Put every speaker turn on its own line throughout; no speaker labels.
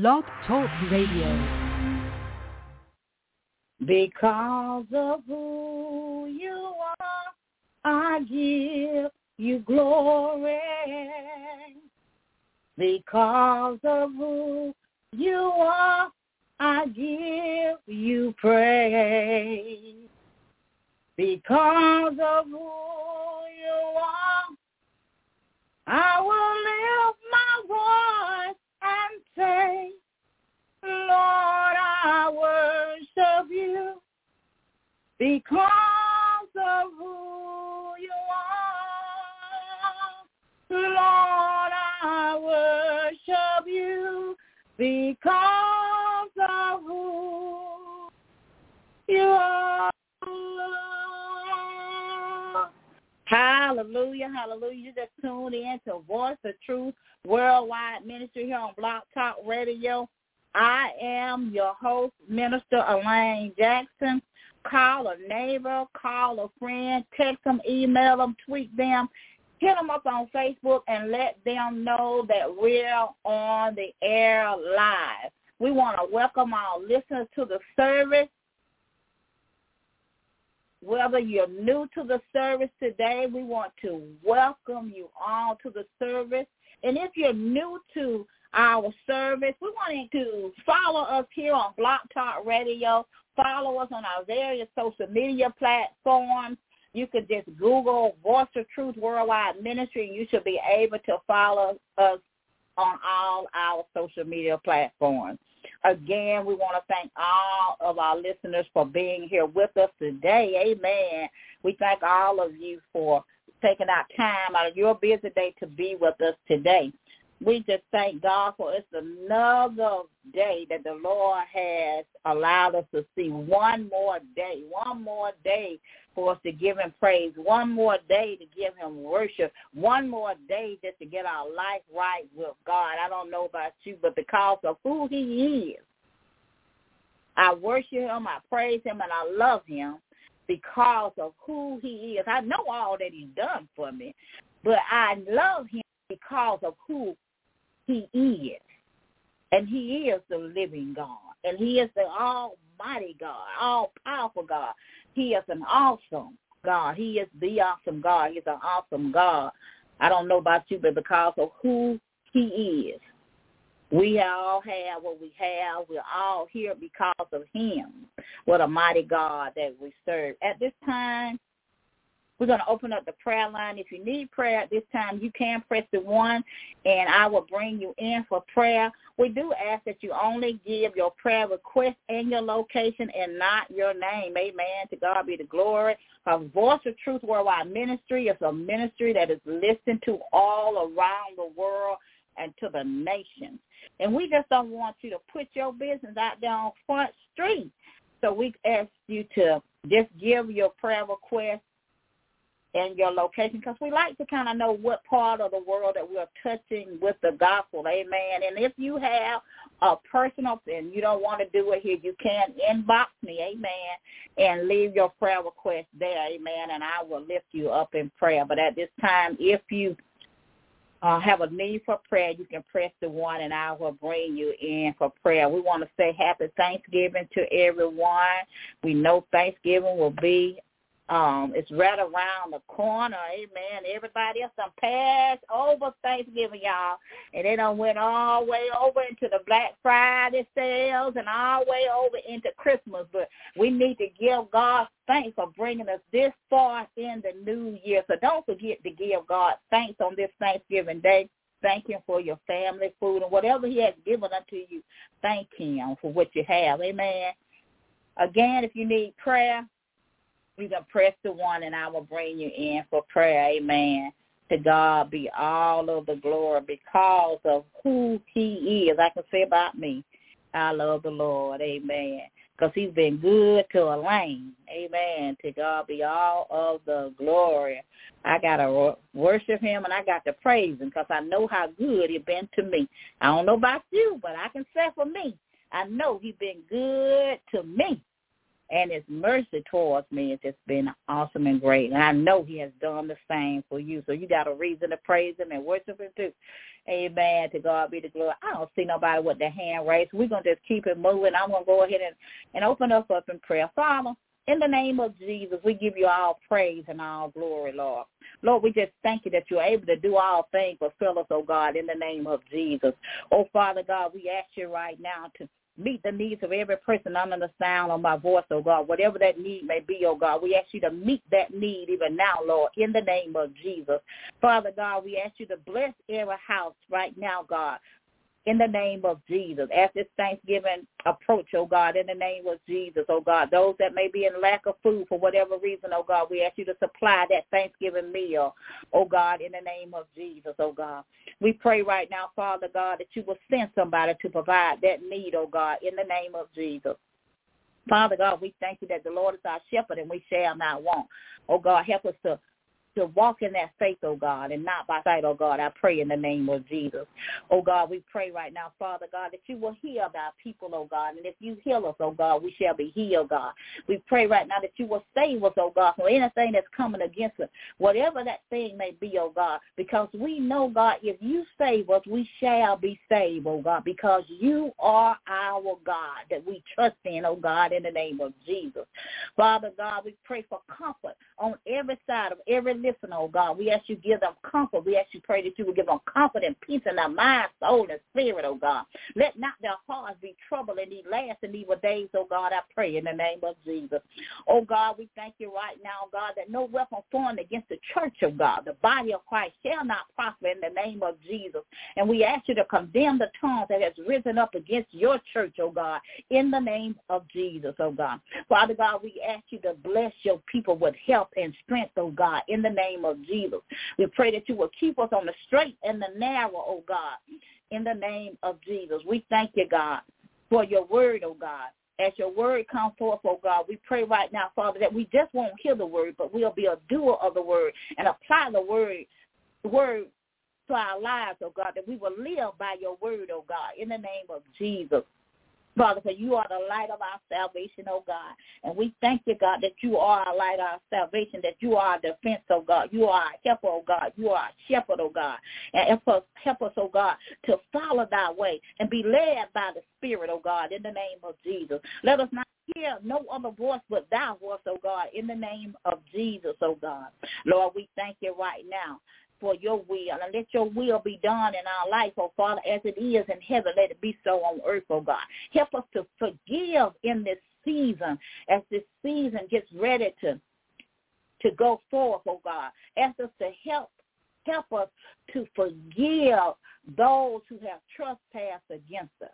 Blog Talk Radio.
Because of who you are, I give you glory. Because of who you are, I give you praise. Because of who you are, I will lift my voice say, Lord, I worship you because of who you are. Lord, I worship you because Hallelujah, hallelujah. You just tuned in to Voice of Truth Worldwide Ministry here on Blog Talk Radio. I am your host, Minister Elaine Jackson. Call a neighbor, call a friend, text them, email them, tweet them, hit them up on Facebook and let them know that we're on the air live. We want to welcome our listeners to the service. Whether you're new to the service today, we want to welcome you all to the service. And if you're new to our service, we want you to follow us here on Blog Talk Radio. Follow us on our various social media platforms. You can just Google Voice of Truth Worldwide Ministry, and you should be able to follow us on all our social media platforms. Again, we want to thank all of our listeners for being here with us today. Amen. We thank all of you for taking out time out of your busy day to be with us today. We just thank God for it's another day that the Lord has allowed us to see. One more day, one more day for us to give him praise, one more day to give him worship, one more day just to get our life right with God. I don't know about you, but because of who he is, I worship him, I praise him, and I love him because of who he is. I know all that he's done for me, but I love him because of who he is. And he is the living God. And he is the almighty God, all-powerful God. He is an awesome God. He is the awesome God. He's an awesome God. I don't know about you, but because of who he is, we all have what we have. We're all here because of him. What a mighty God that we serve. At this time, we're going to open up the prayer line. If you need prayer at this time, you can press the one, and I will bring you in for prayer. We do ask that you only give your prayer request and your location and not your name. Amen. To God be the glory. A Voice of Truth Worldwide Ministry is a ministry that is listened to all around the world and to the nations. And we just don't want you to put your business out there on Front Street. So we ask you to just give your prayer request and your location because we like to kind of know what part of the world that we're touching with the gospel. Amen. And if you have a personal and you don't want to do it here, you can inbox me. Amen. And leave your prayer request there. Amen. And I will lift you up in prayer. But at this time, if you uh, have a need for prayer, you can press the one and I will bring you in for prayer. We want to say happy Thanksgiving to everyone. We know Thanksgiving will be um, it's right around the corner. Amen. Everybody else done passed over Thanksgiving, y'all. And they done went all the way over into the Black Friday sales and all the way over into Christmas. But we need to give God thanks for bringing us this far in the new year. So don't forget to give God thanks on this Thanksgiving day. Thank him for your family, food, and whatever he has given unto you. Thank him for what you have. Amen. Again, if you need prayer, you can press the one and I will bring you in for prayer. Amen. To God be all of the glory because of who he is. I can say about me, I love the Lord. Amen. Because he's been good to Elaine. Amen. To God be all of the glory. I got to worship him and I got to praise him because I know how good he's been to me. I don't know about you, but I can say for me, I know he's been good to me. And his mercy towards me has just been awesome and great. And I know he has done the same for you. So you got a reason to praise him and worship him too. Amen. To God be the glory. I don't see nobody with their hand raised. We're going to just keep it moving. I'm going to go ahead and, and open us up in prayer. Father, in the name of Jesus, we give you all praise and all glory, Lord. Lord, we just thank you that you're able to do all things fill us, oh God, in the name of Jesus. Oh, Father God, we ask you right now to meet the needs of every person under the sound of my voice, oh God. Whatever that need may be, oh God, we ask you to meet that need even now, Lord, in the name of Jesus. Father God, we ask you to bless every house right now, God in the name of Jesus. As this Thanksgiving approach, oh God, in the name of Jesus, oh God, those that may be in lack of food for whatever reason, oh God, we ask you to supply that Thanksgiving meal, oh God, in the name of Jesus, oh God. We pray right now, Father God, that you will send somebody to provide that need, oh God, in the name of Jesus. Father God, we thank you that the Lord is our shepherd and we shall not want. Oh God, help us to to walk in that faith, oh God, and not by sight, oh God. I pray in the name of Jesus. Oh God, we pray right now, Father God, that you will heal our people, oh God. And if you heal us, oh God, we shall be healed, God. We pray right now that you will save us, oh God, from anything that's coming against us, whatever that thing may be, oh God, because we know, God, if you save us, we shall be saved, oh God, because you are our God that we trust in, oh God, in the name of Jesus. Father God, we pray for comfort on every side of every listen, oh God. We ask you give them comfort. We ask you pray that you will give them comfort and peace in their mind, soul, and spirit, oh God. Let not their hearts be troubled in these last and evil days, oh God. I pray in the name of Jesus. Oh God, we thank you right now, God, that no weapon formed against the church of God, the body of Christ, shall not prosper in the name of Jesus. And we ask you to condemn the tongue that has risen up against your church, oh God, in the name of Jesus, oh God. Father God, we ask you to bless your people with health and strength, oh God, in the name of Jesus. We pray that you will keep us on the straight and the narrow, oh God, in the name of Jesus. We thank you, God, for your word, oh God. As your word comes forth, oh God, we pray right now, Father, that we just won't hear the word, but we'll be a doer of the word and apply the word, the word to our lives, oh God, that we will live by your word, oh God, in the name of Jesus. Father, for you are the light of our salvation, oh God. And we thank you, God, that you are our light, our salvation, that you are our defense, oh God. You are our helper, oh God. You are our shepherd, oh God. And help us, help us, oh God, to follow thy way and be led by the Spirit, oh God, in the name of Jesus. Let us not hear no other voice but thy voice, oh God, in the name of Jesus, oh God. Lord, we thank you right now for your will and let your will be done in our life, oh Father, as it is in heaven. Let it be so on earth, oh God. Help us to forgive in this season as this season gets ready to to go forth, oh God. Ask us to help help us to forgive those who have trespassed against us.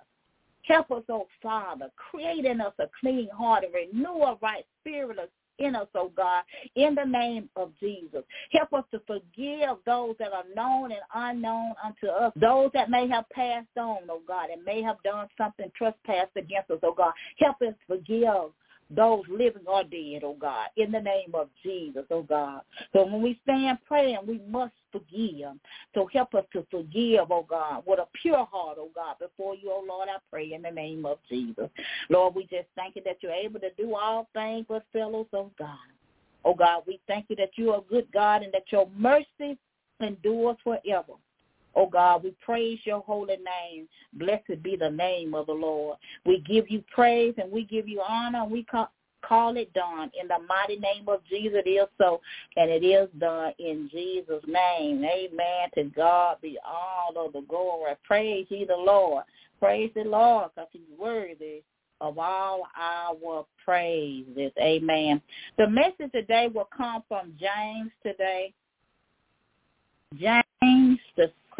Help us, oh Father, create in us a clean heart and renew a right spirit of in us, oh God, in the name of Jesus. Help us to forgive those that are known and unknown unto us, those that may have passed on, oh God, and may have done something trespassed against us, oh God. Help us forgive those living or dead, oh God, in the name of Jesus, oh God. So when we stand praying, we must forgive. So help us to forgive, oh God, with a pure heart, oh God, before you, oh Lord, I pray in the name of Jesus. Lord, we just thank you that you're able to do all things with fellows, oh God. Oh God, we thank you that you are a good God and that your mercy endures forever. Oh God, we praise your holy name. Blessed be the name of the Lord. We give you praise and we give you honor and we call, call it done. In the mighty name of Jesus, it is so, and it is done in Jesus' name. Amen. To God be all of the glory. Praise ye the Lord. Praise the Lord because he's worthy of all our praises. Amen. The message today will come from James today. James,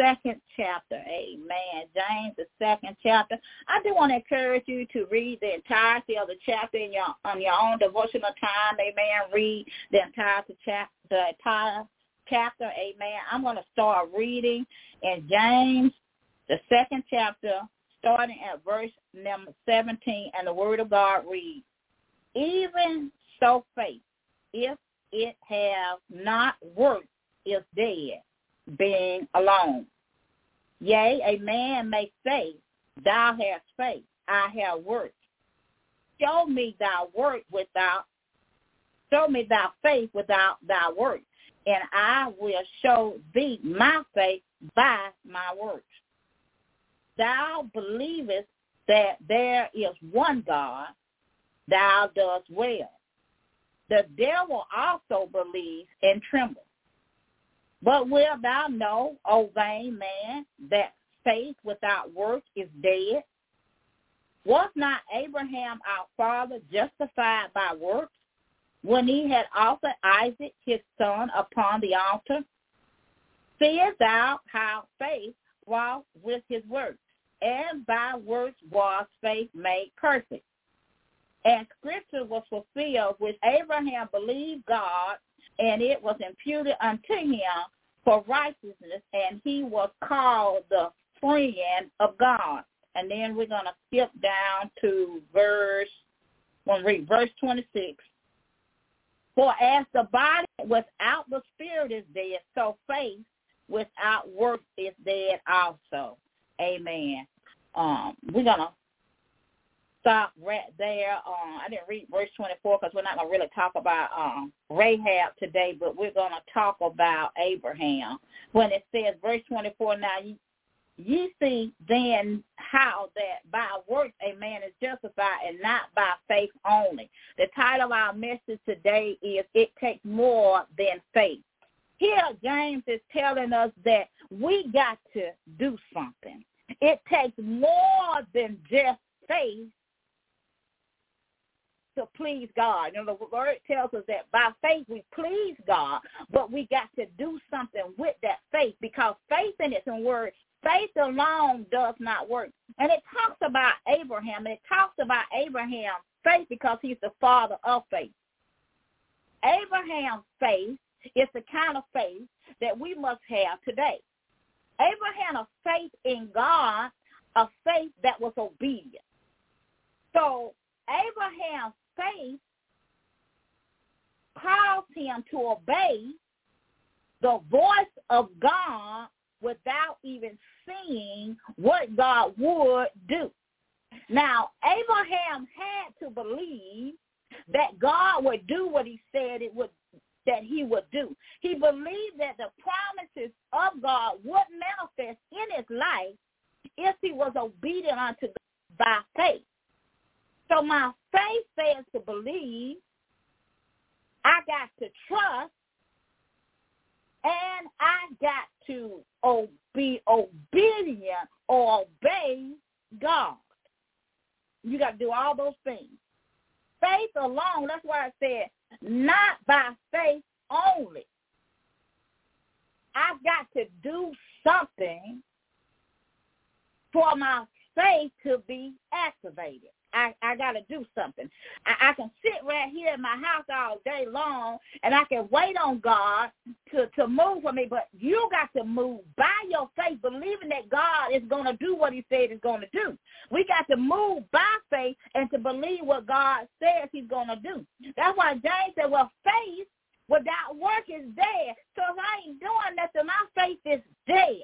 second chapter. Amen. James, the second chapter. I do want to encourage you to read the entirety of the chapter in your on your own devotional time. Amen. Read the entire chapter, the entire chapter. Amen. I'm going to start reading in James, the second chapter, starting at verse number 17, and the Word of God reads, Even so faith, if it have not worked, is dead being alone. Yea, a man may say, Thou hast faith, I have works. show me thy work without, show me thy faith without thy work, and I will show thee my faith by my works. Thou believest that there is one God, thou dost well. The devil also believes and trembles. But wilt thou know, O vain man, that faith without work is dead? Was not Abraham our father justified by works when he had offered Isaac his son upon the altar? Seest thou how faith walked with his works, and by works was faith made perfect? And scripture was fulfilled which Abraham believed God, and it was imputed unto him for righteousness, and he was called the friend of God. And then we're going to skip down to verse, we'll read verse 26. For as the body without the spirit is dead, so faith without work is dead also. Amen. Um, we're going to stop right there. Um, I didn't read verse 24 because we're not going to really talk about um, Rahab today, but we're going to talk about Abraham. When it says, verse 24, now you, ye see then how that by works a man is justified and not by faith only. The title of our message today is It Takes More Than Faith. Here, James is telling us that we got to do something. It takes more than just faith to please God. You know, the word tells us that by faith we please God, but we got to do something with that faith because faith in its own word, faith alone does not work. And it talks about Abraham. And it talks about Abraham's faith because he's the father of faith. Abraham's faith is the kind of faith that we must have today. Abraham's faith in God, a faith that was obedient. So Abraham's faith caused him to obey the voice of God without even seeing what God would do. Now, Abraham had to believe that God would do what he said it would that he would do. He believed that the promises of God would manifest in his life if he was obedient unto God by faith. So my faith says to believe. I got to trust. And I got to be obedient or obey God. You got to do all those things. Faith alone, that's why I said, not by faith only. I've got to do something for my faith to be activated. I, I got to do something. I, I can sit right here in my house all day long, and I can wait on God to, to move for me. But you got to move by your faith, believing that God is to do what he said he's to do. We got to move by faith and to believe what God says he's to do. That's why James said, well, faith without work is dead. So if I ain't doing nothing, my faith is dead.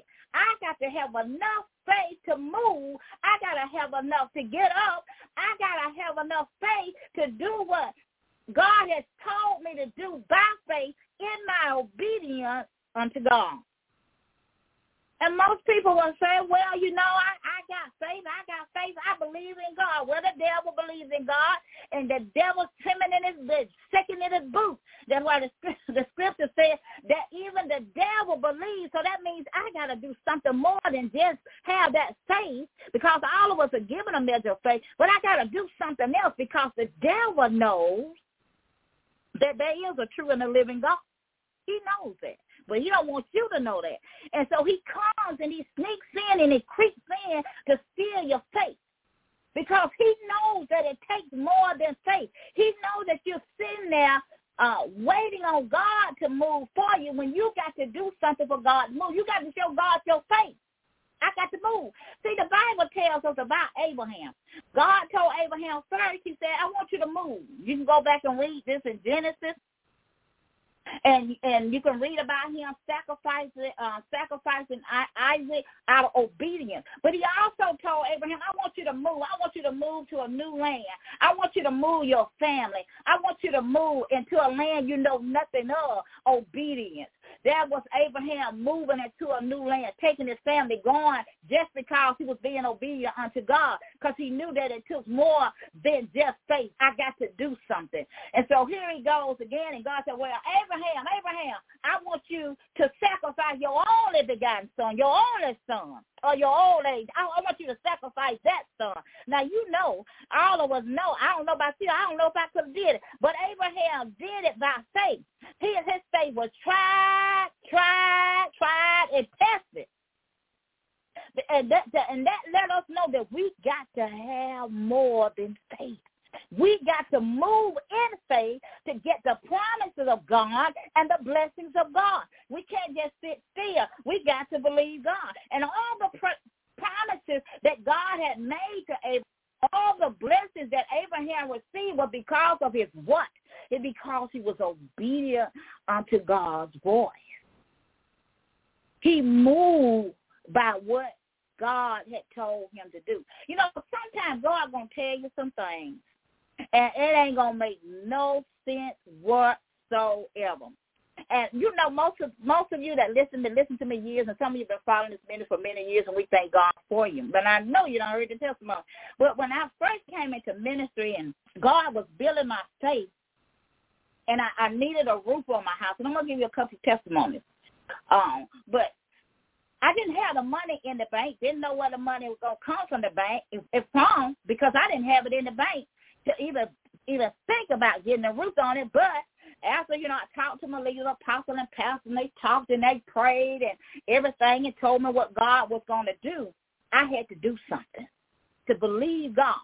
I got to have enough faith to move. I got to have enough to get up. I got to have enough faith to do what God has told me to do by faith in my obedience unto God. And most people will say, well, you know, I, I got faith. I got faith. I believe in God. Well, the devil believes in God, and the devil's trimming in his bed, sticking in his boots. That's why the, the scripture says that even the devil believes. So that means I got to do something more than just have that faith because all of us are given a measure of faith. But I got to do something else because the devil knows that there is a true and a living God. He knows that. But he don't want you to know that. And so he comes and he sneaks in and he creeps in to steal your faith. Because he knows that it takes more than faith. He knows that you're sitting there uh, waiting on God to move for you when you got to do something for God to move. You got to show God your faith. I got to move. See, the Bible tells us about Abraham. God told Abraham first, he said, I want you to move. You can go back and read this in Genesis and and you can read about him sacrificing uh, sacrificing Isaac out of obedience. But he also told Abraham, "I want you to move. I want you to move to a new land. I want you to move your family. I want you to move into a land you know nothing of. Obedience." That was Abraham moving into a new land, taking his family, going just because he was being obedient unto God, because he knew that it took more than just faith. I got to do something. And so here he goes again, and God said, well, Abraham, Abraham, I want you to sacrifice your only begotten son, your only son or your old age. I, I want you to sacrifice that son. Now you know, all of us know. I don't know about you. I don't know if I could have did it, but Abraham did it by faith. His his faith was tried, tried, tried, and tested. And that, and that let us know that we got to have more than faith. We got to move in faith to get the promises of God and the blessings of God. We can't just sit still. We got to believe God. And all the promises that God had made to Abraham, all the blessings that Abraham received were because of his what? It because he was obedient unto God's voice. He moved by what God had told him to do. You know, sometimes God gonna tell you some things and it ain't gonna make no sense whatsoever. And you know, most of most of you that listen to listen to me years, and some of you have been following this ministry for many years, and we thank God for you. But I know you don't heard the testimony. But when I first came into ministry, and God was building my faith, and I, I needed a roof on my house, and I'm gonna give you a couple of testimonies. Um, but I didn't have the money in the bank. Didn't know where the money was gonna come from the bank. If, if from because I didn't have it in the bank to even even think about getting a roof on it. But after, you know, I talked to my leaders, apostle and pastor, and they talked and they prayed and everything and told me what God was going to do, I had to do something to believe God.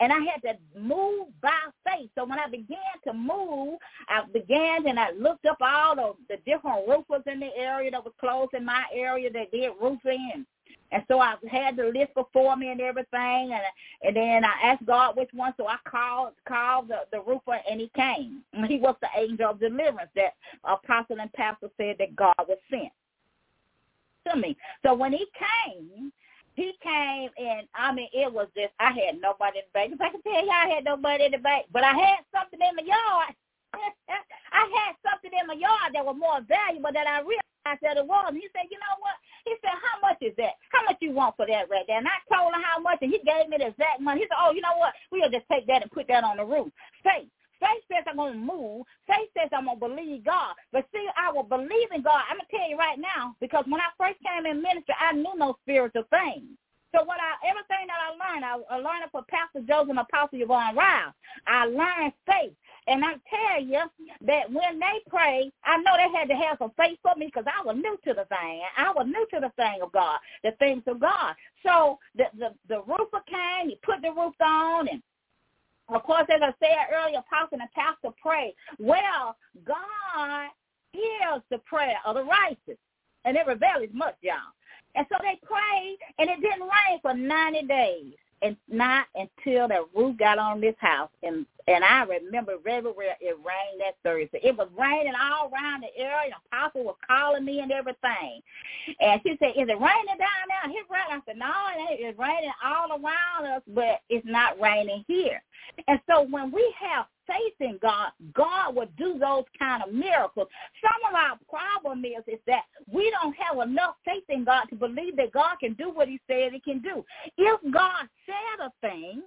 And I had to move by faith. So when I began to move, I began and I looked up all of the different roofers in the area that was close in my area that did roofing and so I had the list before me and everything, and and then I asked God which one. So I called called the, the roofer, and he came. He was the angel of deliverance that apostle and pastor said that God was sent to me. So when he came, he came and I mean it was just I had nobody in the bank. If I can tell you I had nobody in the bank, but I had something in my yard. I had something in my yard that was more valuable than I realized that it was. And he said, you know what? He said, how much is that? How much you want for that right there? And I told him how much, and he gave me the exact money. He said, oh, you know what? We'll just take that and put that on the roof. Faith. Faith says I'm going to move. Faith says I'm going to believe God. But see, I will believe in God. I'm going to tell you right now, because when I first came in ministry, I knew no spiritual things. So what I everything that I learned, I, I learned it from Pastor Joseph and Apostle Yvonne Ryle. I learned faith. And I tell you that when they prayed, I know they had to have some faith for me because I was new to the thing. I was new to the thing of God, the things of God. So the the, the roofer came, he put the roof on, and of course, as I said earlier, Apostle and Pastor prayed. Well, God hears the prayer of the righteous, and it rebels much, y'all. And so they prayed, and it didn't rain for 90 days and not until the roof got on this house. And and I remember very well it rained that Thursday. It was raining all around the area. The apostle was calling me and everything. And she said, is it raining down there? Here, right? I said, no. It's raining all around us, but it's not raining here. And so when we have faith in God, God will do those kind of miracles. Some of our problem is is that we don't have enough faith in God to believe that God can do what he said he can do. If God said a thing,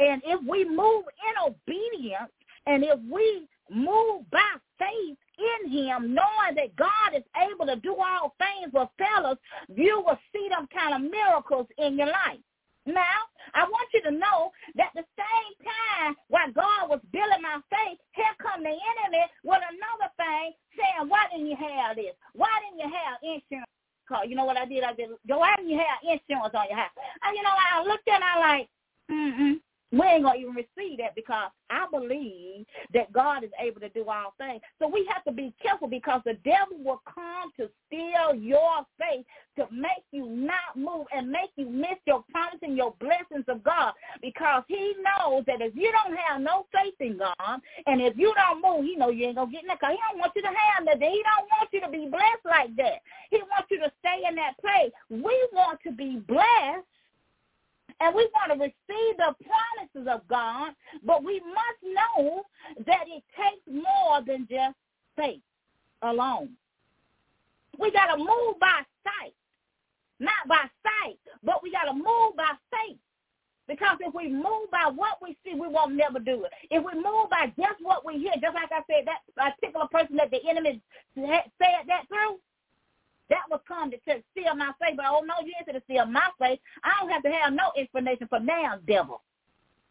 and if we move in obedience, and if we move by faith in him, knowing that God is able to do all things for fellows, you will see them kind of miracles in your life. Now, I want you to know that the same time while God was building my faith, here come the enemy with another thing saying, why didn't you have this? Why didn't you have insurance? Call? You know what I did? I did. Why didn't you have insurance on your house? And you know, I looked at it, I like, mm-mm we ain't gonna even receive that because I believe that God is able to do all things. So we have to be careful because the devil will come to steal your faith to make you not move and make you miss your promise and your blessings of God because because he knows that if you don't have no faith in God and if you don't move, he know you ain't going to get nothing. He don't want you to have nothing. He don't want you to be blessed like that. He wants you to stay in that place. We want to be blessed and we want to receive the promises of God, but we must know that it takes more than just faith alone. We got to move by sight, not by sight, but we got to move by faith. Because if we move by what we see, we won't never do it. If we move by just what we hear, just like I said, that particular person that the enemy said that through, that was come to steal my faith. But oh no, you ain't to steal my faith. I don't have to have no explanation for now, devil.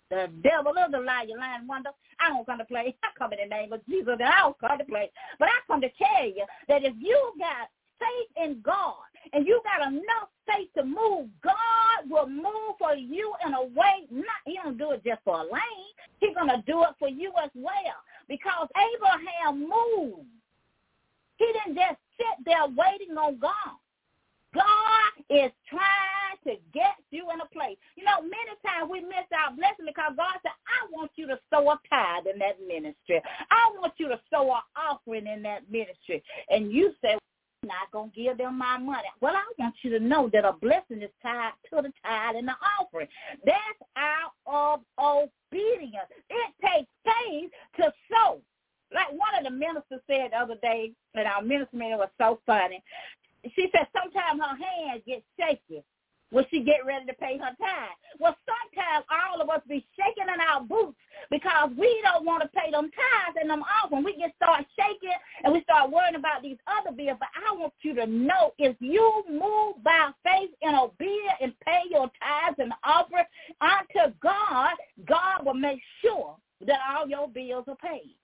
The devil is a liar, lying wonder. I don't come to play. I come in the name of Jesus, and I don't come to play. But I come to tell you that if you got faith in God and you got enough faith to move, God will move for you in a way. Not He don't do it just for Elaine. He's gonna do it for you as well because Abraham moved. He didn't just sit there waiting on God. God is trying to get you in a place. You know, many times we miss our blessing because God said, I want you to sow a tithe in that ministry. I want you to sow an offering in that ministry. And you say, I'm not going to give them my money. Well, I want you to know that a blessing is tied to the tithe and the offering. That's out of obedience. It takes faith to sow. Like one of the ministers said the other day, and our minister man was so funny. She said sometimes her hands get shaky when she get ready to pay her tithe. Well, sometimes all of us be shaking in our boots because we don't want to pay them tithes and them off. When we get start shaking and we start worrying about these other bills, but I want you to know if you move by faith and obedience and pay your tithes and offer unto God, God will make sure that all your bills are paid.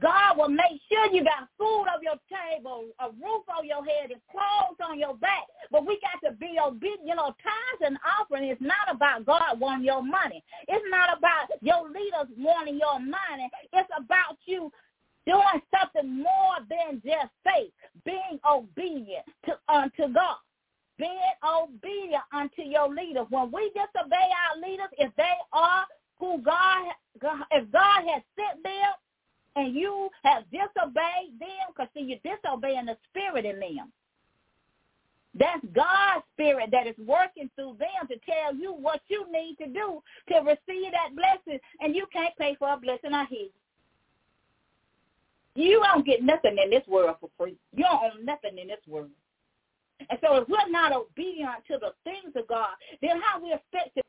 God will make sure you got food on your table, a roof on your head, and clothes on your back. But we got to be obedient. You know, tithes and offering is not about God wanting your money. It's not about your leaders wanting your money. It's about you doing something more than just faith, being obedient to unto God. Being obedient unto your leaders. When we disobey our leaders, if they are who God, if God has sent them, and you have disobeyed them, because see, you're disobeying the spirit in them. That's God's spirit that is working through them to tell you what you need to do to receive that blessing, and you can't pay for a blessing I hear. You don't get nothing in this world for free. You don't own nothing in this world. And so if we're not obedient to the things of God, then how we expect to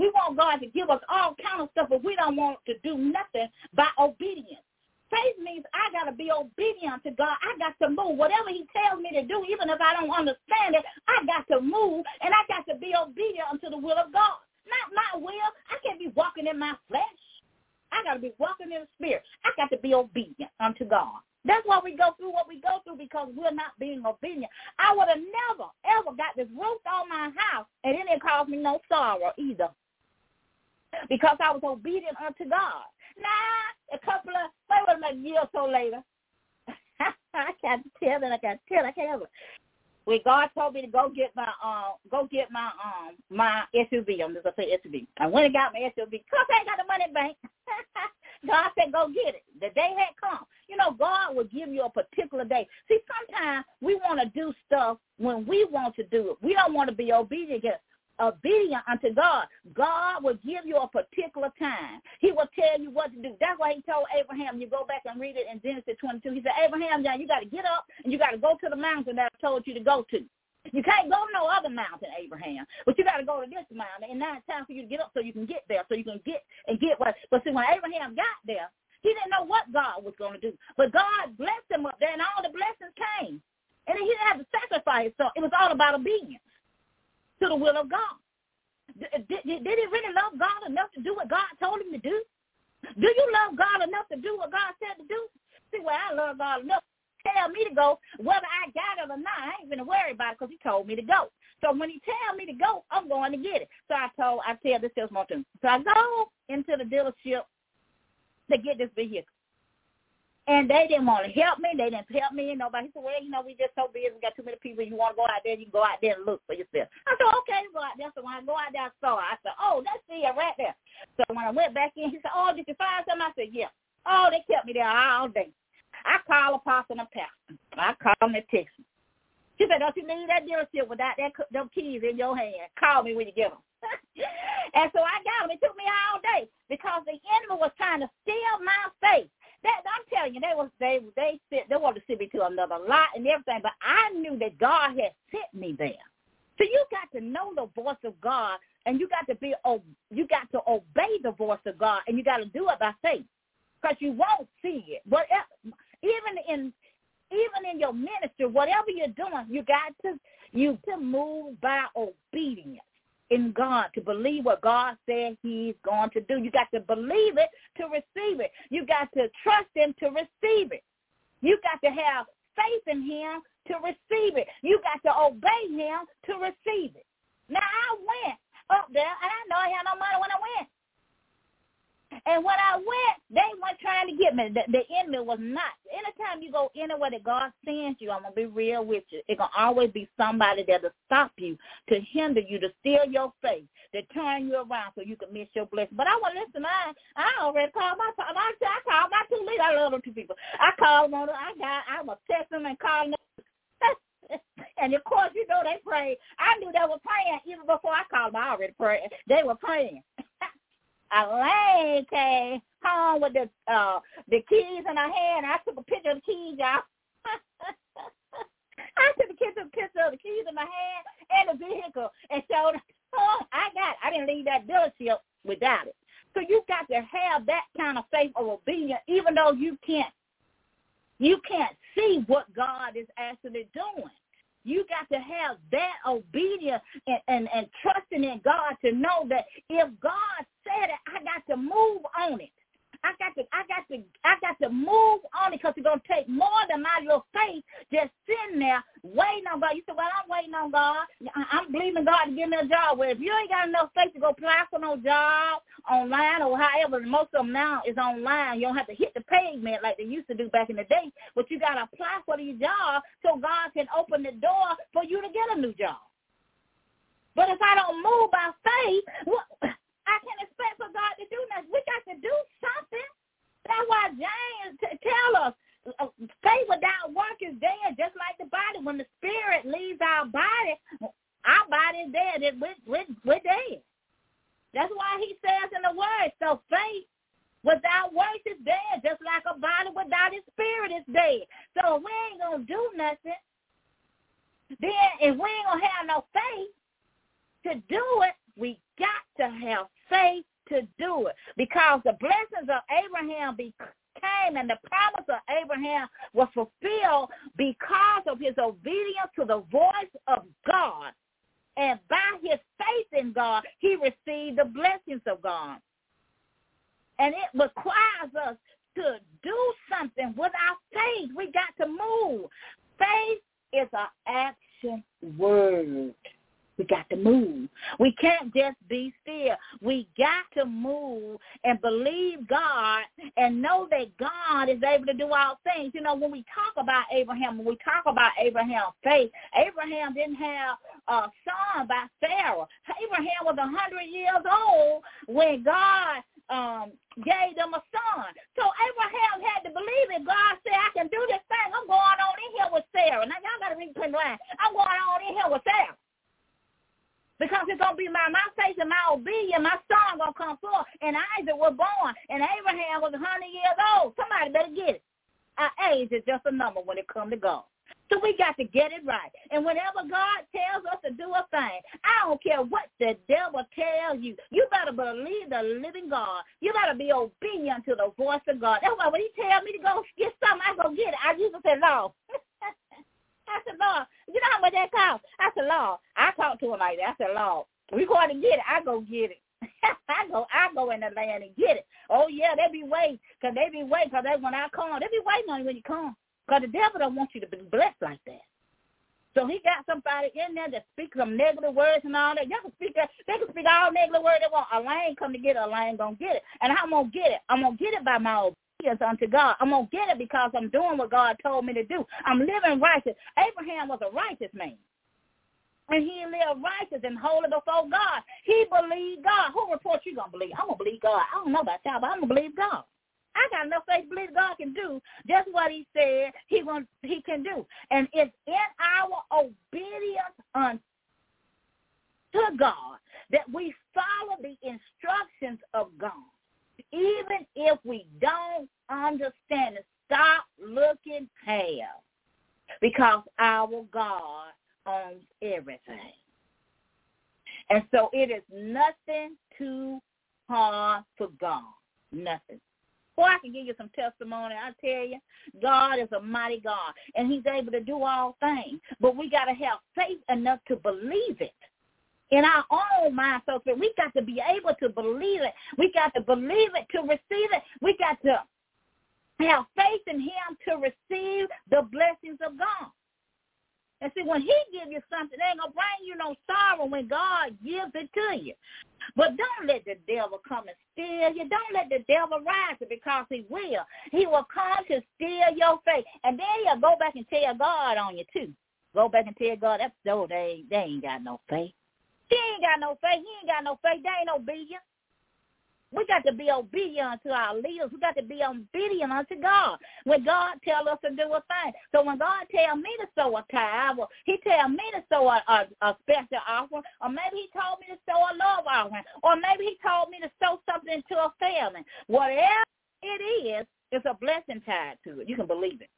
we want God to give us all kind of stuff, but we don't want to do nothing by obedience. Faith means I got to be obedient to God. I got to move. Whatever he tells me to do, even if I don't understand it, I got to move, and I got to be obedient unto the will of God. Not my will. I can't be walking in my flesh. I got to be walking in the spirit. I got to be obedient unto God. That's why we go through what we go through because we're not being obedient. I would have never, ever got this roof on my house and it didn't cause me no sorrow either because I was obedient unto God. Now, a couple of, wait a minute, year or so later, I can't tell that I to tell. I can't help it. When God told me to go get my um go get my um my SUV, I'm just gonna say SUV. I went and got my SUV because I ain't got the money in bank. God said go get it. The day had come. You know, God will give you a particular day. See, sometimes we want to do stuff when we want to do it. We don't want to be obedient obedient unto God, God will give you a particular time. He will tell you what to do. That's why he told Abraham, you go back and read it in Genesis 22. He said, Abraham, now you got to get up and you got to go to the mountain that I told you to go to. You can't go to no other mountain, Abraham, but you got to go to this mountain, and now it's time for you to get up so you can get there, so you can get and get what. But see, when Abraham got there, he didn't know what God was going to do, but God blessed him up there, and all the blessings came, and he didn't have to sacrifice. So it was all about obedience to the will of God. Did, did, he really love God enough to do what God told him to do? Do you love God enough to do what God said to do? See, well, I love God enough tell me to go, whether I got it or not. I ain't to worry about it because he told me to go. So when he tell me to go, I'm going to get it. So I told, I tell this salesman to So I go into the dealership to get this vehicle. And they didn't want to help me. They didn't help me. And Nobody said, well, you know, we just so busy. We got too many people. You want to go out there, you can go out there and look for yourself. I said, okay, go out there. So when I go out there, got sore. I said, oh, that's it right there. So when I went back in, he said, oh, did you find something? I said, yeah. Oh, they kept me there all day. I call Apostle and a Pastor. I call them and text them. She said, don't you leave that dealership without that them keys in your hand. Call me when you get them. and so I got them. It took me all day because the enemy was trying to steal my faith. That I'm telling you, they was they they sit they wanted to send me to another lot and everything, but I knew that God had sent me there. So you got to know the voice of God, and you got to be you got to obey the voice of God, and you got to do it by faith, because you won't see it. Whatever, even in even in your ministry, whatever you're doing, you got to you to move by obedience in God, to believe what God said he's going to do. You got to believe it to receive it. You got to trust him to receive it. You got to have faith in him to receive it. You got to obey him to receive it. Now I went up there and I know I had no money when I went. And when I went, they weren't trying to get me. The, the enemy was not. Anytime you go anywhere that God sends you, I'm going to be real with you. It's going to always be somebody there to stop you, to hinder you, to steal your faith, to turn you around so you can miss your blessing. But I want to listen. I, I already called my, I, I called my two leaders. I love them two people. I called them on, I got, I was texting and calling them. and of course, you know they prayed. I knew they were praying even before I called them. I already prayed. They were praying. Elaine came home with the uh the keys in her hand. I took a picture of the keys, y'all. I took a picture, picture of the keys in my hand and the vehicle and showed oh, I got. I didn't leave that dealership without it. So you got to have that kind of faith or obedience, even though you can't you can't see what God is actually doing. You got to have that obedience and, and, and trusting in God to know that if God said it, I got to move on it. I got to, I got to, I got to move on it because it's gonna take more than my little faith just sitting there waiting on God. You said, "Well, I'm waiting on God. I'm believing God to give me a job." Well, if you ain't got enough faith to go apply for no job online or however, most of them now is online. You don't have to hit the pavement like they used to do back in the day, but you gotta apply for these jobs so God can open the door for you to get a new job. But if I don't move by faith, what? I can expect for God to do nothing. We got to do something. That's why James t- tell us uh, faith without work is dead, just like the body. When the spirit leaves our body, our body is dead. It, we're, we're, we're dead. That's why he says in the word, so faith without works is dead, just like a body without its spirit is dead. So we ain't going to do nothing. Then if we ain't going to have no faith to do it, we got to have faith to do it because the blessings of Abraham became and the promise of Abraham was fulfilled because of his obedience to the voice of God. And by his faith in God, he received the blessings of God. And it requires us to do something with our faith. We got to move. Faith is an action word. We got to move. We can't just be still. We got to move and believe God and know that God is able to do all things. You know, when we talk about Abraham, when we talk about Abraham's faith, Abraham didn't have a son by Sarah. Abraham was a hundred years old when God um, gave them a son. So Abraham had to believe it. God said, I can do this thing. I'm going on in here with Sarah. Now, y'all got to read the lines. I'm going on in here with Sarah. Because it's going to be my, my faith and my obedience. My son going to come forth. And Isaac was born. And Abraham was 100 years old. Somebody better get it. Our age is just a number when it comes to God. So we got to get it right. And whenever God tells us to do a thing, I don't care what the devil tells you. You better believe the living God. You better be obedient to the voice of God. That's why when he tells me to go get something, I go get it. I used to say, no. I said, Lord, you know how much that costs? I said, Lord, I talked to him like that. I said, Lord, we going to get it. I go get it. I go, I go in the land and get it. Oh yeah, they be waiting, cause they be waiting, cause they when I come, they be waiting on you when you come, cause the devil don't want you to be blessed like that. So he got somebody in there that speaks some negative words and all that. Y'all can speak that. They can speak all negative words they want. Elaine come to get it. Elaine gonna get it. And I'm gonna get it. I'm gonna get it by my obedience unto God. I'm going to get it because I'm doing what God told me to do. I'm living righteous. Abraham was a righteous man. and he lived righteous and holy before God. He believed God. Who report you gonna believe? I'm gonna believe God. I don't know about y'all, but I'm gonna believe God. I got enough faith to believe God can do just what he said he want, he can do. And it's in our obedience unto God that we follow the instructions of God. Even if we don't understand it, stop looking past because our God owns everything. And so it is nothing too hard for God. Nothing. Boy, I can give you some testimony. I tell you, God is a mighty God, and he's able to do all things. But we got to have faith enough to believe it in our own mind. So we got to be able to believe it. We got to believe it to receive it. We got to have faith in him to receive the blessings of God. And see, when he gives you something, it ain't going to bring you no sorrow when God gives it to you. But don't let the devil come and steal you. Don't let the devil rise because he will. He will come to steal your faith. And then he'll go back and tell God on you, too. Go back and tell God, that's no, they, they ain't got no faith. He ain't got no faith. He ain't got no faith. They ain't obedient. We got to be obedient to our leaders. We got to be obedient unto God when God tell us to do a thing. So when God tell me to sow a tithe, or he tell me to sow a, a, a special offering, or maybe he told me to sow a love offering, or maybe he told me to sow something to a family. Whatever it is, it's a blessing tied to it. You can believe it.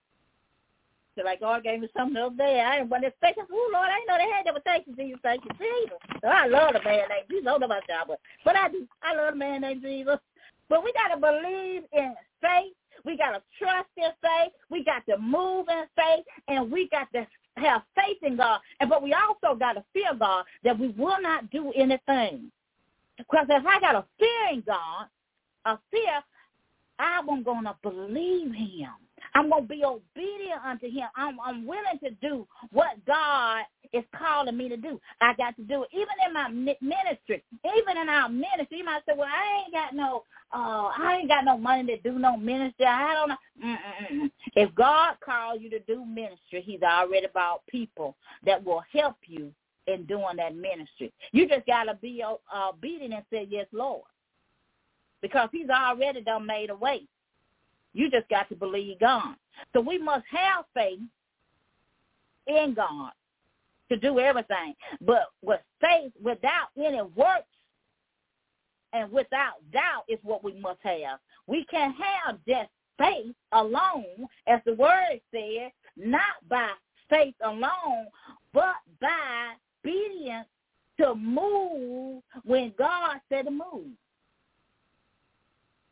So like God gave me something the other day. I didn't want to expect. Oh Lord, I didn't know they had that. Thank you, Jesus. Thank you, Jesus. So I love the man named Jesus. I don't know about y'all, but but I do. I love the man named Jesus. But we gotta believe in faith. We gotta trust in faith. We got to move in faith, and we got to have faith in God. And but we also got to fear God that we will not do anything. Because if I got a fear in God, a fear, I'm gonna believe Him. I'm going to be obedient unto him. I'm, I'm willing to do what God is calling me to do. I got to do it. Even in my ministry, even in our ministry, you might say, well, I ain't got no, uh, I ain't got no money to do no ministry. I don't know. Mm-mm-mm. If God calls you to do ministry, he's already about people that will help you in doing that ministry. You just got to be uh, obedient and say, yes, Lord. Because he's already done made a way. You just got to believe God. So we must have faith in God to do everything. But with faith, without any works and without doubt is what we must have. We can have just faith alone, as the word said, not by faith alone, but by obedience to move when God said to move.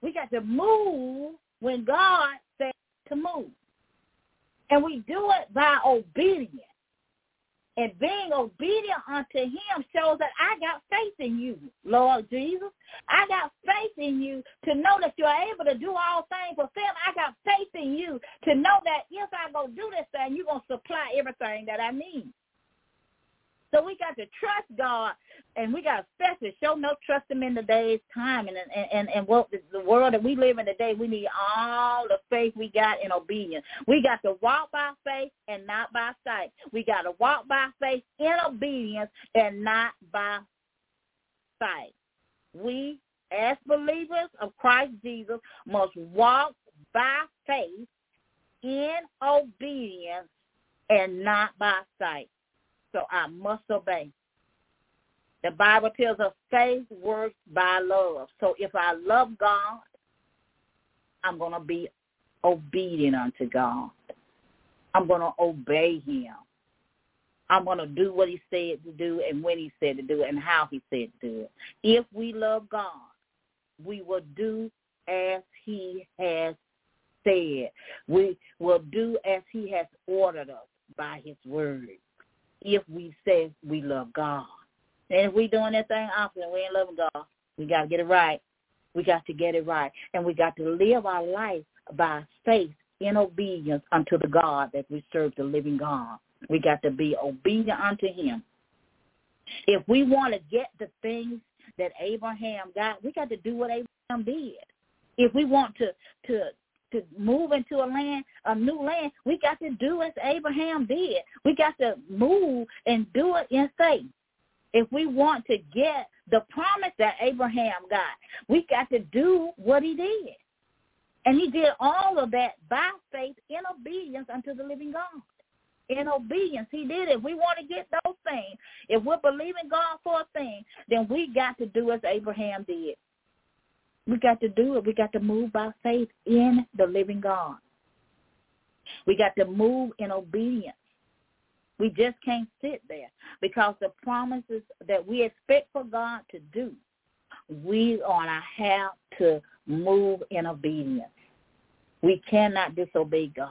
We got to move when God says to move. And we do it by obedience. And being obedient unto him shows that I got faith in you, Lord Jesus. I got faith in you to know that you're able to do all things for them. I got faith in you to know that if I go do this thing, you're going to supply everything that I need. So we got to trust God, and we got to especially show no trust Him in today's time, and and and, and what the world that we live in today. We need all the faith we got in obedience. We got to walk by faith and not by sight. We got to walk by faith in obedience and not by sight. We, as believers of Christ Jesus, must walk by faith in obedience and not by sight so I must obey. The Bible tells us faith works by love. So if I love God, I'm going to be obedient unto God. I'm going to obey him. I'm going to do what he said to do and when he said to do it and how he said to do it. If we love God, we will do as he has said. We will do as he has ordered us by his word if we say we love God. And if we doing that thing opposite, we ain't loving God. We got to get it right. We got to get it right. And we got to live our life by faith in obedience unto the God that we serve, the living God. We got to be obedient unto him. If we want to get the things that Abraham got, we got to do what Abraham did. If we want to to to move into a land, a new land, we got to do as Abraham did. We got to move and do it in faith. If we want to get the promise that Abraham got, we got to do what he did. And he did all of that by faith in obedience unto the living God. In obedience, he did it. We want to get those things, if we're believing God for a thing, then we got to do as Abraham did. We got to do it. We got to move by faith in the living God. We got to move in obedience. We just can't sit there because the promises that we expect for God to do, we are going to have to move in obedience. We cannot disobey God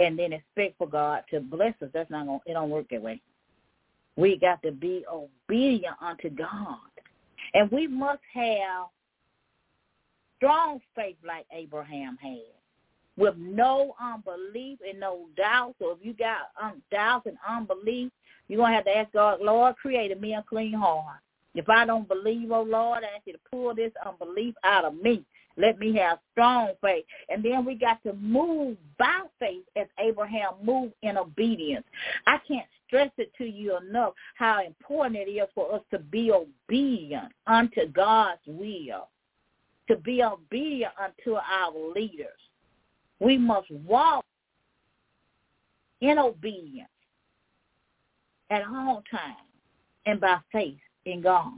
and then expect for God to bless us. That's not going. It don't work that way. We got to be obedient unto God, and we must have strong faith like Abraham had, with no unbelief and no doubt. So if you got um, doubts and unbelief, you're gonna have to ask God, Lord, create me a clean heart. If I don't believe, oh Lord, I ask you to pull this unbelief out of me. Let me have strong faith. And then we got to move by faith as Abraham moved in obedience. I can't stress it to you enough how important it is for us to be obedient unto God's will, to be obedient unto our leaders. We must walk in obedience at all times and by faith in God.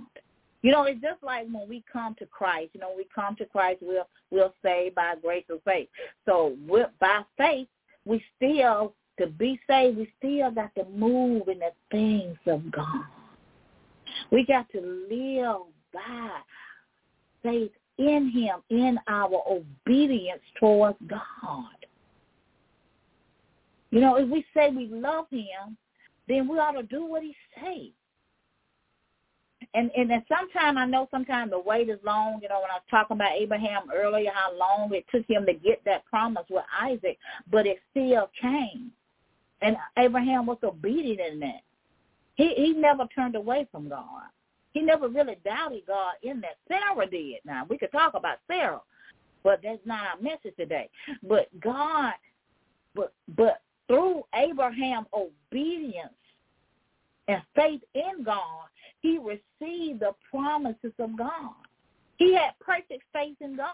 You know, it's just like when we come to Christ. You know, we come to Christ, we'll we'll say by grace of faith. So by faith, we still to be saved. We still got to move in the things of God. We got to live by faith in Him, in our obedience towards God. You know, if we say we love Him, then we ought to do what He says and and then sometimes I know sometimes the wait is long. You know, when I was talking about Abraham earlier, how long it took him to get that promise with Isaac, but it still came, and Abraham was obedient in that. He he never turned away from God. He never really doubted God in that. Sarah did. Now we could talk about Sarah, but that's not our message today. But God, but but through Abraham's obedience and faith in God, he received the promises of God. He had perfect faith in God.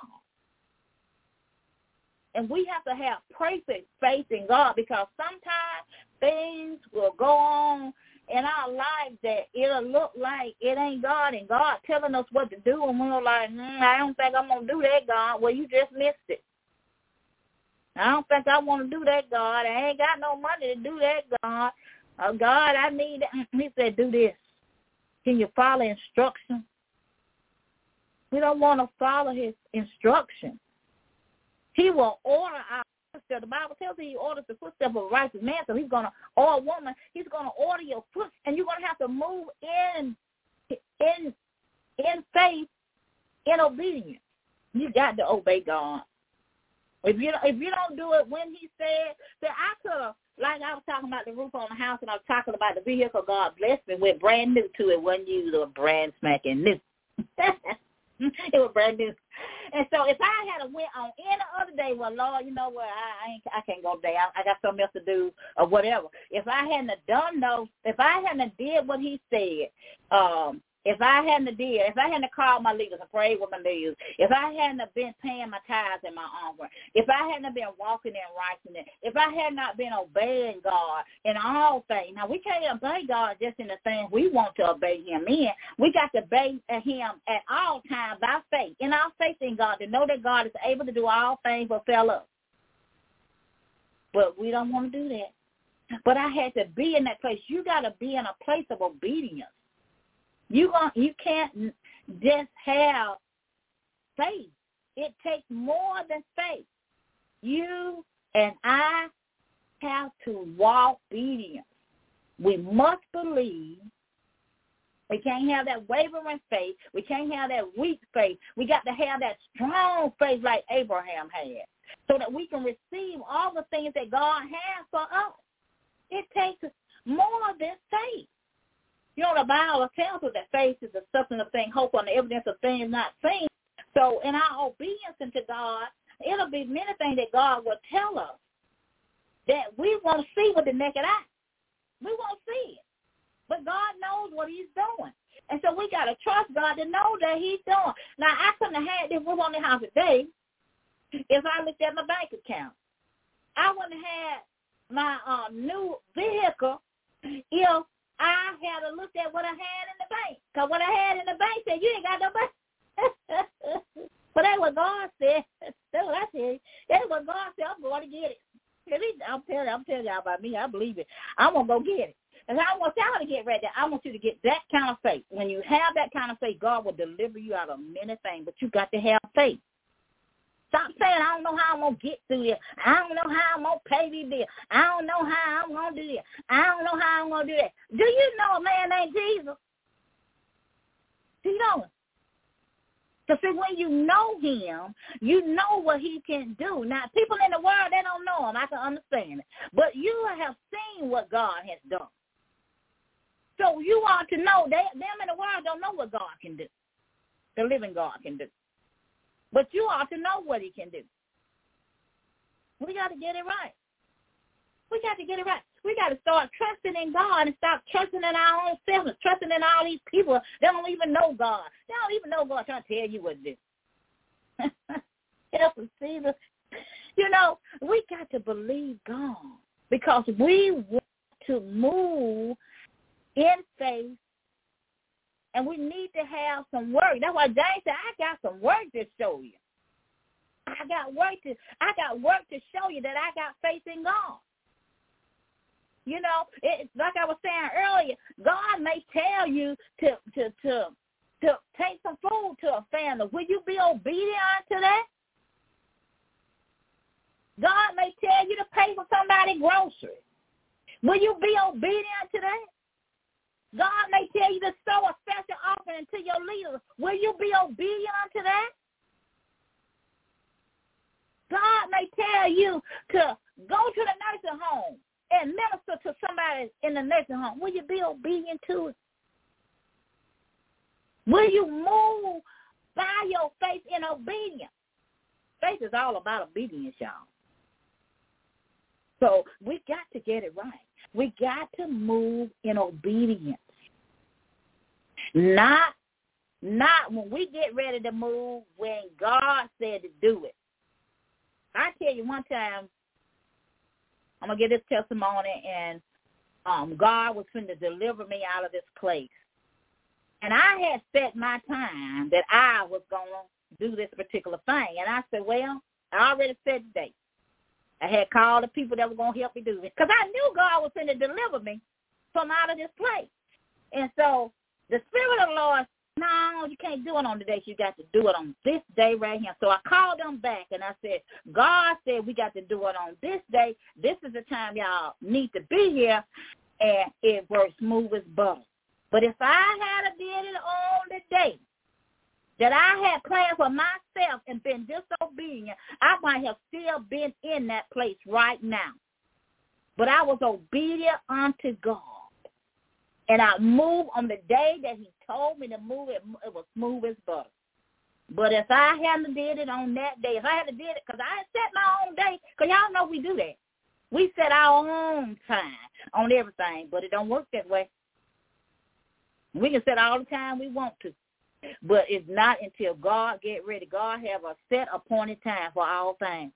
And we have to have perfect faith in God because sometimes things will go on in our lives that it'll look like it ain't God and God telling us what to do and we're like, mm, I don't think I'm going to do that, God. Well, you just missed it. I don't think I want to do that, God. I ain't got no money to do that, God. Oh, God, I need, he said, do this. Can you follow instruction? We don't want to follow his instruction. He will order our footsteps. The Bible tells you he orders the footsteps of a righteous man, so he's to, or a woman, he's to order your foot, and you're to have to move in, in, in faith, in obedience. You got to obey God. If you if you don't do it when He said, that I could like I was talking about the roof on the house and I was talking about the vehicle God blessed me with brand new to it, wasn't used or brand smacking new. it was brand new. And so if I had a went on any other day, well, Lord, you know what, I, I ain't, I can't go today. I, I got something else to do or whatever. If I hadn't done those, if I hadn't did what He said, um, if I hadn't did, if I hadn't called my leaders and prayed with my leaders, if I hadn't been paying my tithes and my offering, if I hadn't been walking in righteousness, if I had not been obeying God in all things. Now we can't obey God just in the things we want to obey Him in. We got to obey Him at all times by faith, in our faith in God, to know that God is able to do all things but fail us. But we don't want to do that. But I had to be in that place. You got to be in a place of obedience. You going you can't just have faith. It takes more than faith. You and I have to walk obedience. We must believe. We can't have that wavering faith. We can't have that weak faith. We got to have that strong faith like Abraham had so that we can receive all the things that God has for us. It takes more than faith. You know, the Bible tells us that faith is the substance of things hoped on, the evidence of things not seen. So in our obedience unto God, it'll be many things that God will tell us that we won't see with the naked eye. We won't see it. But God knows what he's doing. And so we got to trust God to know that he's doing. Now, I couldn't have had this was on the house today if I looked at my bank account. I wouldn't have had my um, new vehicle if I had looked at what I had in the bank. Because what I had in the bank said, you ain't got no bank. but that's what God said. That's what I said. That's what God said. I'm going to get it. I'm telling, I'm telling y'all about me. I believe it. I'm gonna go get it. And I want y'all to get ready. I want you to get that kind of faith. When you have that kind of faith, God will deliver you out of many things. But you got to have faith. Stop saying, I don't know how I'm going to get through this. I don't know how I'm going to pay these bills. I don't know how I'm going to do this. I don't know how I'm going to do that. Do you know a man named Jesus? Do you know him? Because see, when you know him, you know what he can do. Now, people in the world, they don't know him. I can understand it. But you have seen what God has done. So you ought to know they, them in the world don't know what God can do. The living God can do. But you ought to know what he can do. We got to get it right. We got to get it right. We got to start trusting in God and stop trusting in our own selves, trusting in all these people. They don't even know God. They don't even know God trying to tell you what to do. Help us, Jesus. You know, we got to believe God because we want to move in faith and we need to have some work. That's why James said, I got some work to show you. I got work to I got work to show you that I got faith in God. You know, it's like I was saying earlier, God may tell you to to to to take some food to a family. Will you be obedient to that? God may tell you to pay for somebody's groceries. Will you be obedient to that? God may tell you to sow a special offering to your leader. Will you be obedient to that? God may tell you to go to the nursing home and minister to somebody in the nursing home, will you be obedient to it? Will you move by your faith in obedience? Faith is all about obedience, y'all. So we got to get it right. We got to move in obedience. Not not when we get ready to move when God said to do it. I tell you one time I'm gonna get this testimony, and um, God was going to deliver me out of this place. And I had set my time that I was gonna do this particular thing, and I said, well, I already set the date. I had called the people that were gonna help me do this because I knew God was going to deliver me from out of this place. And so the Spirit of the Lord no, you can't do it on the day. You got to do it on this day right here. So I called them back and I said, God said we got to do it on this day. This is the time y'all need to be here. And it works smooth as butter. But if I had did it on the day that I had planned for myself and been disobedient, I might have still been in that place right now. But I was obedient unto God. And I moved on the day that he told me to move, it, it was smooth as butter. But if I hadn't did it on that day, if I hadn't did it, because I had set my own day, because y'all know we do that. We set our own time on everything, but it don't work that way. We can set all the time we want to, but it's not until God get ready. God have a set appointed time for all things.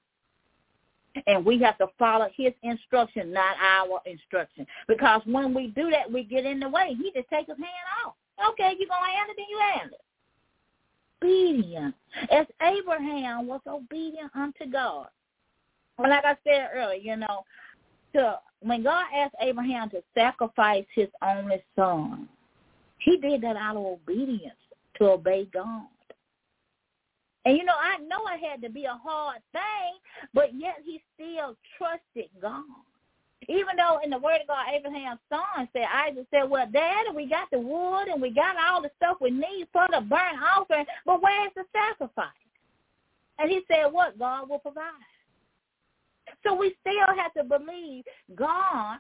And we have to follow his instruction, not our instruction. Because when we do that, we get in the way. He just take his hand off. Okay, you're going to handle it, then you handle it. Obedience. As Abraham was obedient unto God. Well, like I said earlier, you know, to when God asked Abraham to sacrifice his only son, he did that out of obedience to obey God. And you know, I know it had to be a hard thing, but yet he still trusted God. Even though in the word of God, Abraham's son said, Isaac said, well, Dad, we got the wood and we got all the stuff we need for the burnt offering, but where's the sacrifice? And he said, what? God will provide. So we still have to believe God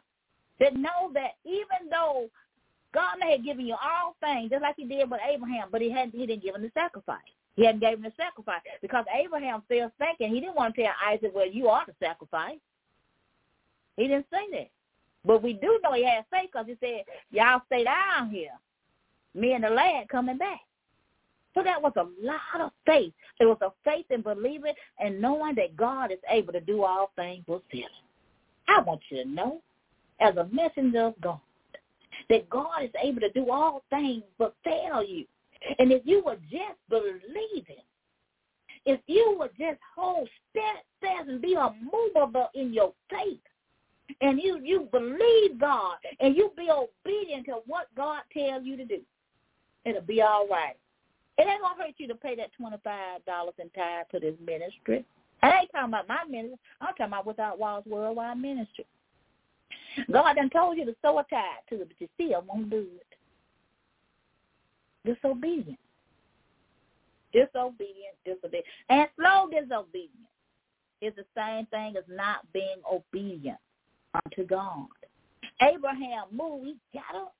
that know that even though God may have given you all things, just like he did with Abraham, but he hadn't he didn't give him the sacrifice. He hadn't given him the sacrifice because Abraham still thinking he didn't want to tell Isaac, well, you are the sacrifice. He didn't say that. But we do know he had faith because he said, y'all stay down here. Me and the lad coming back. So that was a lot of faith. It was a faith in believing and knowing that God is able to do all things with him. I want you to know, as a messenger of God, that God is able to do all things but fail you. And if you would just believe it, if you would just hold steadfast and be unmovable in your faith, and you you believe God and you be obedient to what God tells you to do, it'll be all right. It ain't gonna hurt you to pay that twenty five dollars in tithe to this ministry. I ain't talking about my ministry. I'm talking about Without Walls Worldwide Ministry. God done told you to sow a tithe to it, but you still won't do it. Disobedient. Disobedient, disobedient. And slow disobedience is the same thing as not being obedient unto God. Abraham moved. He got up.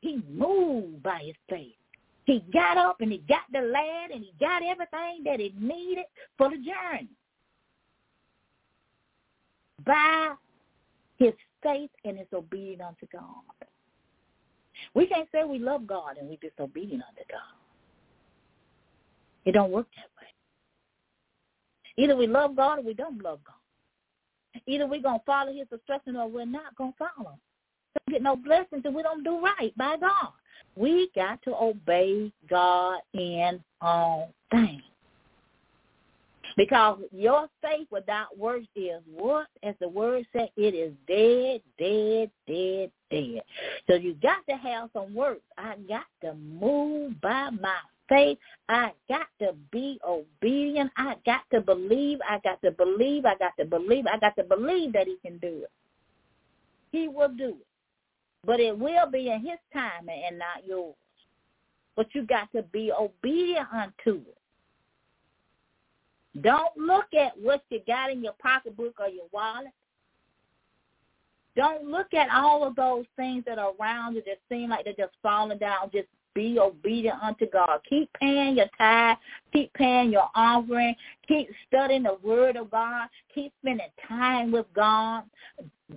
He moved by his faith. He got up and he got the lad and he got everything that he needed for the journey. By his faith and his obedience unto God. We can't say we love God and we disobedient unto God. It don't work that way. Either we love God or we don't love God. Either we're going to follow his instructions or we're not going to follow. We don't get no blessings if we don't do right by God. We got to obey God in all things. Because your faith without works is what? As the word said, it is dead, dead, dead, dead. So you got to have some works. I got to move by my faith. I got to be obedient. I got to believe. I got to believe. I got to believe. I got to believe that he can do it. He will do it. But it will be in his time and not yours. But you got to be obedient unto it. Don't look at what you got in your pocketbook or your wallet. Don't look at all of those things that are around you that seem like they're just falling down just be obedient unto God. Keep paying your tithe. Keep paying your offering. Keep studying the word of God. Keep spending time with God.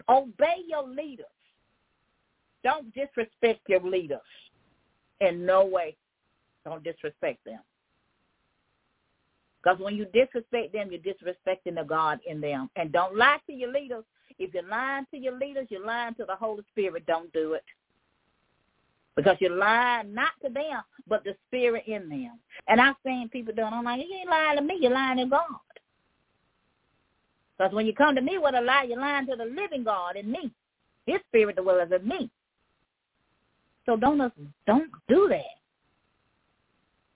Obey your leaders. Don't disrespect your leaders in no way. Don't disrespect them. Because when you disrespect them, you're disrespecting the God in them. And don't lie to your leaders. If you're lying to your leaders, you're lying to the Holy Spirit. Don't do it. Because you're lying not to them, but the spirit in them. And I've seen people doing, I'm like, you ain't lying to me, you're lying to God. Because when you come to me with a lie, you're lying to the living God in me. His spirit dwells in me. So don't don't do that.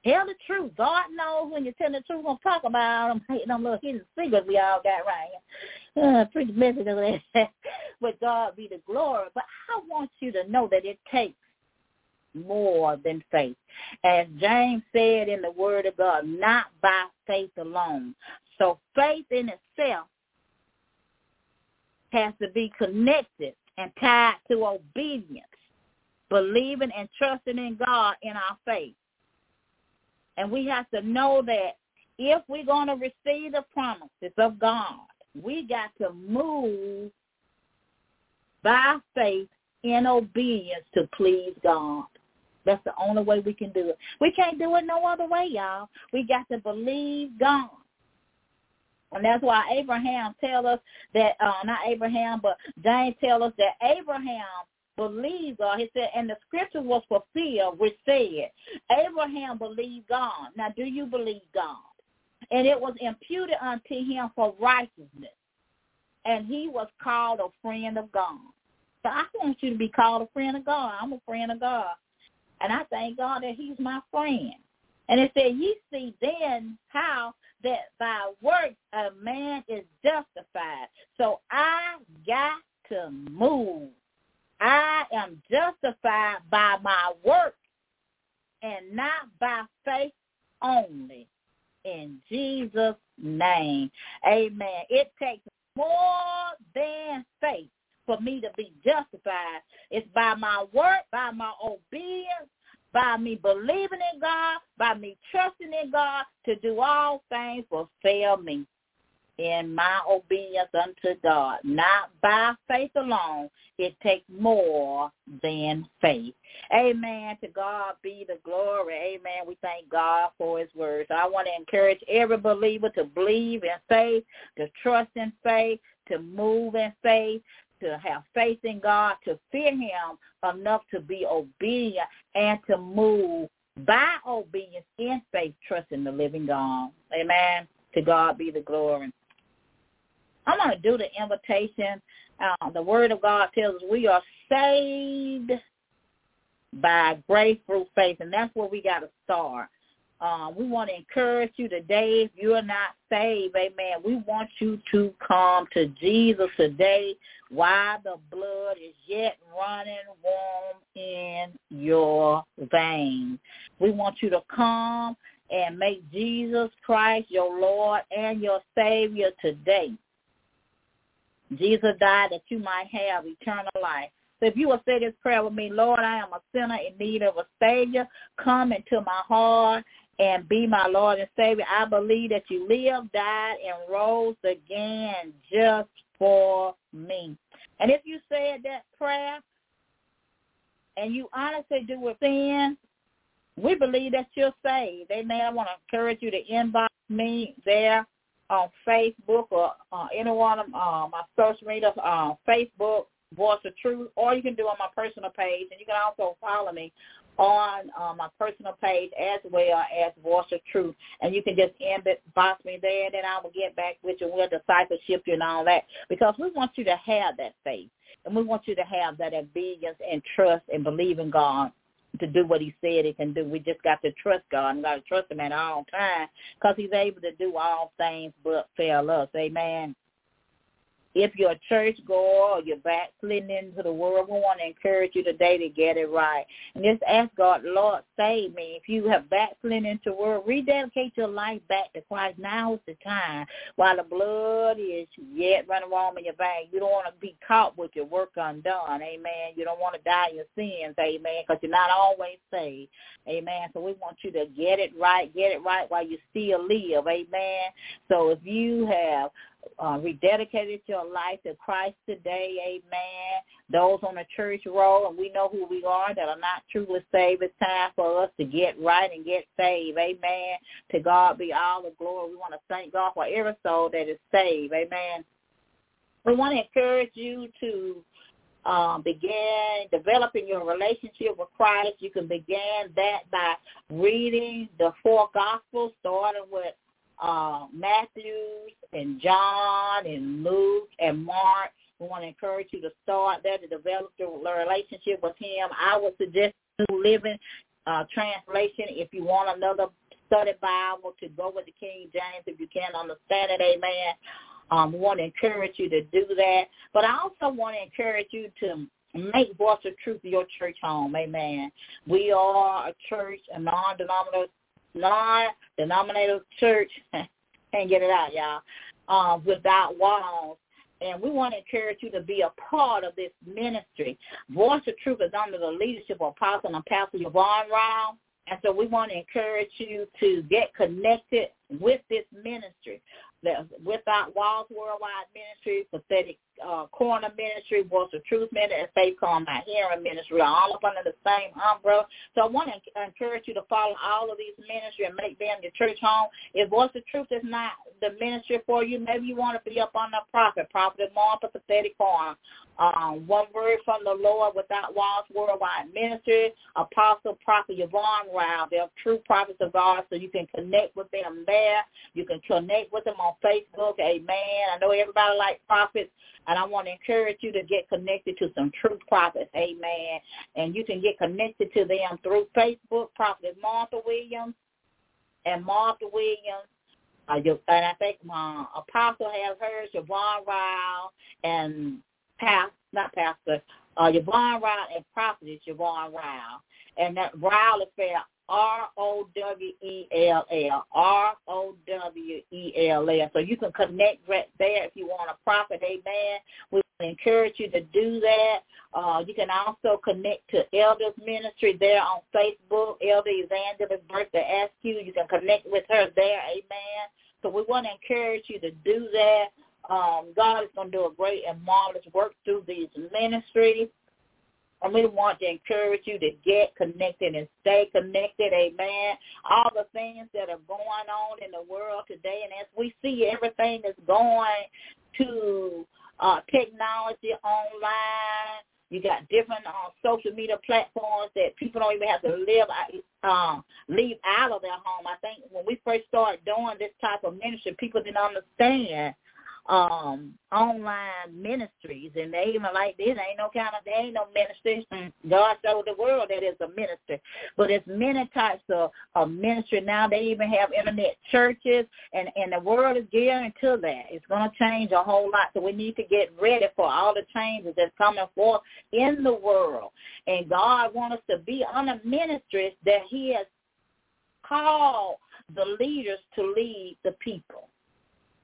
Tell the truth. God knows when you tell the truth. We're going to talk about them, them little hidden secrets we all got right here. Uh, pretty message of that. but God be the glory. But I want you to know that it takes more than faith. As James said in the Word of God, not by faith alone. So faith in itself has to be connected and tied to obedience, believing and trusting in God in our faith. And we have to know that if we're going to receive the promises of God, we got to move by faith in obedience to please God. That's the only way we can do it. We can't do it no other way, y'all. We got to believe God. And that's why Abraham tell us that, uh, not Abraham, but James tell us that Abraham believed God. He said, and the scripture was fulfilled, which said, Abraham believed God. Now, do you believe God? And it was imputed unto him for righteousness. And he was called a friend of God. So I want you to be called a friend of God. I'm a friend of God. And I thank God that he's my friend. And it said, ye see then how that by works a man is justified. So I got to move. I am justified by my work and not by faith only. In Jesus' name. Amen. It takes more than faith for me to be justified. It's by my work, by my obedience, by me believing in God, by me trusting in God to do all things will fail me in my obedience unto God, not by faith alone. It takes more than faith. Amen. To God be the glory. Amen. We thank God for his words. I want to encourage every believer to believe in faith, to trust in faith, to move in faith, to have faith in God, to fear him enough to be obedient and to move by obedience in faith, trusting the living God. Amen. To God be the glory. I'm going to do the invitation. Uh, the Word of God tells us we are saved by grace through faith, and that's where we got to start. Uh, we want to encourage you today. If you are not saved, amen, we want you to come to Jesus today while the blood is yet running warm in your veins. We want you to come and make Jesus Christ your Lord and your Savior today. Jesus died that you might have eternal life. So if you will say this prayer with me, Lord, I am a sinner in need of a Savior. Come into my heart and be my Lord and Savior. I believe that you lived, died, and rose again just for me. And if you said that prayer and you honestly do it sin, we believe that you're saved. Amen. I want to encourage you to inbox me there on Facebook or uh, any one of uh, my social media, uh, Facebook, Voice of Truth, or you can do on my personal page, and you can also follow me on uh, my personal page as well as Voice of Truth, and you can just inbox me there, and then I will get back with you. We'll discipleship you and all that because we want you to have that faith, and we want you to have that obedience and trust and believe in God to do what he said he can do. We just got to trust God and got to trust him at all times because he's able to do all things but fail us. Amen if you're a church goer or you're backsliding into the world, we want to encourage you today to get it right. And just ask God, Lord, save me. If you have backslidden into the world, rededicate your life back to Christ. Now is the time while the blood is yet running warm in your veins. You don't want to be caught with your work undone. Amen. You don't want to die in your sins. Amen. Because you're not always saved. Amen. So we want you to get it right. Get it right while you still live. Amen. So if you have uh, rededicated your life to Christ today, amen. Those on the church roll, and we know who we are that are not truly saved, it's time for us to get right and get saved, amen. To God be all the glory. We want to thank God for every soul that is saved, amen. We want to encourage you to um, begin developing your relationship with Christ. You can begin that by reading the four Gospels, starting with uh, Matthew and John and Luke and Mark. We want to encourage you to start there to develop your relationship with him. I would suggest New Living uh, Translation if you want another study Bible to go with the King James if you can understand it. Amen. Um, we want to encourage you to do that. But I also want to encourage you to make Voice of Truth your church home. Amen. We are a church, a non-denominational non-denominational church, can't get it out, y'all, uh, without walls. And we want to encourage you to be a part of this ministry. Voice of Truth is under the leadership of Apostle and Pastor Yvonne Rowell. And so we want to encourage you to get connected with this ministry the Without Walls Worldwide Ministry, Prophetic uh, Corner Ministry, Voice of Truth Ministry, and Faith Calm Hearing Ministry are all up under the same umbrella. So I want to encourage you to follow all of these ministries and make them your church home. If Voice of Truth is not the ministry for you, maybe you want to be up on the prophet, Prophet Martha, Prophetic Corner. Um, one word from the Lord without walls worldwide ministry, apostle, prophet Yvonne Rowell. They're true prophets of God, so you can connect with them there. You can connect with them on Facebook. Amen. I know everybody likes prophets, and I want to encourage you to get connected to some true prophets. Amen. And you can get connected to them through Facebook, Prophet Martha Williams and Martha Williams. Uh, and I think my apostle has hers, Yvonne Rowell, and past, not pastor, uh, Yvonne Rowell and prophetess Yvonne Rowell. And that Rowell is spelled R-O-W-E-L-L, R-O-W-E-L-L. So you can connect right there if you want a prophet, amen. We encourage you to do that. Uh, you can also connect to Elders Ministry there on Facebook, Elder Evangelist Bertha Askew. You can connect with her there, amen. So we want to encourage you to do that. Um, God is going to do a great and marvelous work through these ministries. And we want to encourage you to get connected and stay connected. Amen. All the things that are going on in the world today, and as we see everything that's going to uh, technology online, you got different uh, social media platforms that people don't even have to live uh, leave out of their home. I think when we first started doing this type of ministry, people didn't understand um online ministries and they even like this ain't no kind of there ain't no ministry. God showed the world that is a ministry. But it's many types of, of ministry. Now they even have internet churches and and the world is gearing to that. It's going to change a whole lot. So we need to get ready for all the changes that's coming forth in the world. And god wants us to be on the ministries that he has called the leaders to lead the people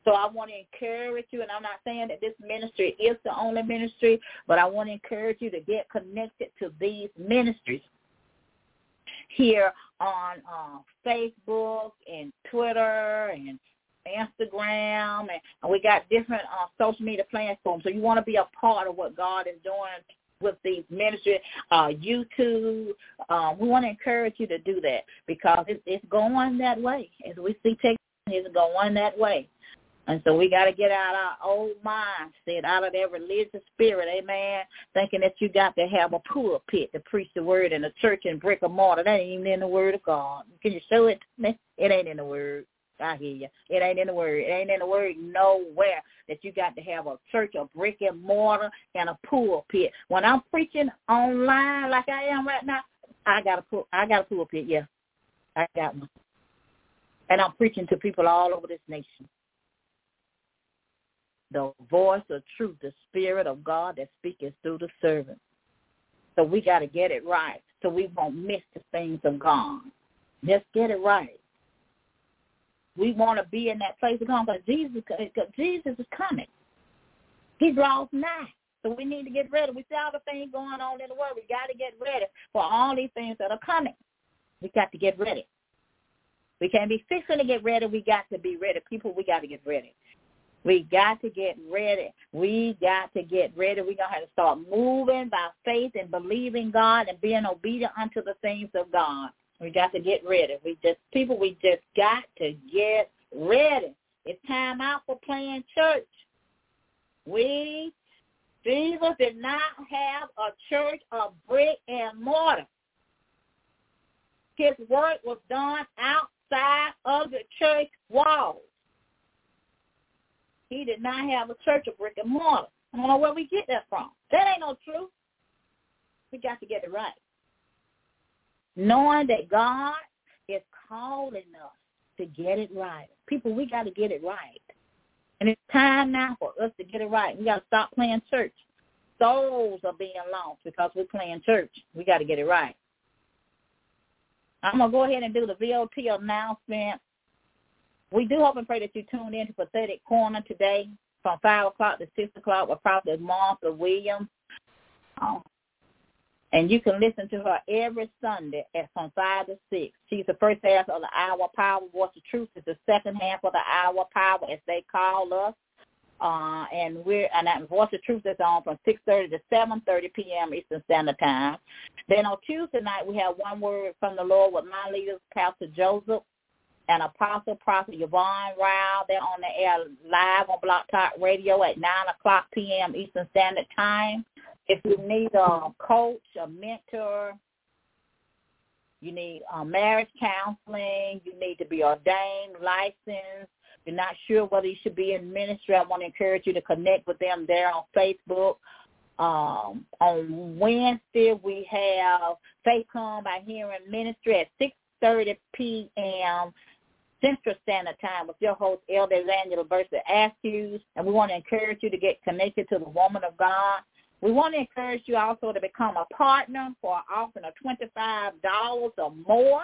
so I want to encourage you, and I'm not saying that this ministry is the only ministry, but I want to encourage you to get connected to these ministries here on uh, Facebook and Twitter and Instagram, and, we got different uh, social media platforms. So you want to be a part of what God is doing with these ministries, uh, YouTube. Um, we want to encourage you to do that because it's, it's going that way. As we see technology is going that way. And so we got to get out our old mindset, out of that religious spirit, amen, thinking that you got to have a pulpit to preach the word in a church and brick and mortar. That ain't even in the word of God. Can you show it to me? It ain't in the word. I hear you. It ain't in the word. It ain't in the word nowhere that you got to have a church, a brick and mortar, and a pulpit. When I'm preaching online like I am right now, I got a pull. I got a pulpit. Yeah, I got one, and I'm preaching to people all over this nation the voice of truth, the spirit of God that speaks through the servant. So we got to get it right so we won't miss the things of God. Just get it right. We want to be in that place of God because Jesus, cause Jesus is coming. He draws nigh. So we need to get ready. We see all the things going on in the world. We got to get ready for all these things that are coming. We got to get ready. We can't be fixing to get ready. We got to be ready. People, we got to get ready. We got to get ready. We got to get ready. We're going to have to start moving by faith and believing God and being obedient unto the things of God. We got to get ready. We just, people, we just got to get ready. It's time out for playing church. We, Jesus did not have a church of brick and mortar. His work was done outside of the church walls. He did not have a church of brick and mortar. I don't know where we get that from. That ain't no truth. We got to get it right. Knowing that God is calling us to get it right. People, we got to get it right. And it's time now for us to get it right. We got to stop playing church. Souls are being lost because we're playing church. We got to get it right. I'm going to go ahead and do the VOT announcement we do hope and pray that you tune in to Prophetic Corner today from 5 o'clock to 6 o'clock with Prophet Martha Williams. Um, and you can listen to her every Sunday at from 5 to 6. She's the first half of the hour power. Voice of Truth is the second half of the hour power, as they call us. Uh, and we're and that Voice of Truth is on from 6:30 to 7:30 p.m. Eastern Standard Time. Then on Tuesday night we have one word from the Lord with my leaders, Pastor Joseph and Apostle Prophet Yvonne Rowell. They're on the air live on Blog Talk Radio at 9 o'clock p.m. Eastern Standard Time. If you need a coach, a mentor, you need uh, marriage counseling, you need to be ordained, licensed, you're not sure whether you should be in ministry, I want to encourage you to connect with them there on Facebook. Um, on Wednesday, we have Faith Come by Hearing Ministry at 6.30 p.m. Central Standard Time with your host, Elder Angela Bertha Askews, and we want to encourage you to get connected to the woman of God. We want to encourage you also to become a partner for an offering of $25 or more.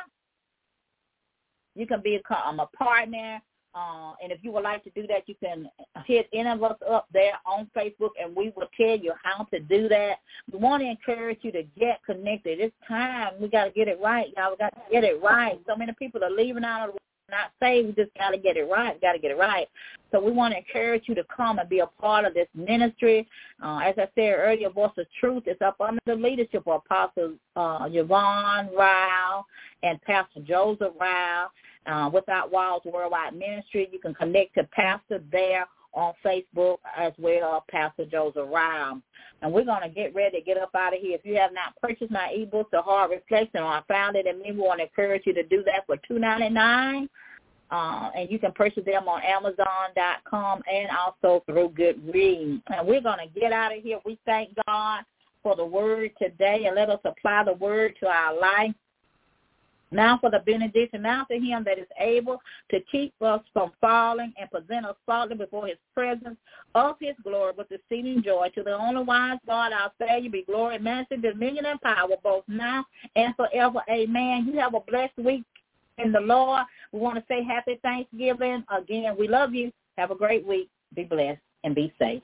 You can become a partner Uh, and if you would like to do that, you can hit any of us up there on Facebook, and we will tell you how to do that. We want to encourage you to get connected. It's time. We got to get it right, y'all. We got to get it right. So many people are leaving out of not saved. We just got to get it right. Got to get it right. So we want to encourage you to come and be a part of this ministry. Uh, as I said earlier, Voice of Truth is up under the leadership of Apostle uh, Yvonne Rowell and Pastor Joseph Rowell. Uh, Without Walls Worldwide Ministry, you can connect to Pastor there on Facebook as well, Pastor Joseph Rowell. And we're going to get ready to get up out of here. If you have not purchased my ebook, The Hard Reflection, or I found it and me, we want to encourage you to do that for two ninety nine. Uh, and you can purchase them on Amazon.com and also through Goodreads. And we're going to get out of here. We thank God for the word today and let us apply the word to our life. Now for the benediction, now to him that is able to keep us from falling and present us faultless before his presence of his glory with exceeding joy. To the only wise God, our Savior, be glory, majesty, dominion, and power, both now and forever. Amen. You have a blessed week in the Lord. We want to say happy Thanksgiving. Again, we love you. Have a great week. Be blessed and be safe.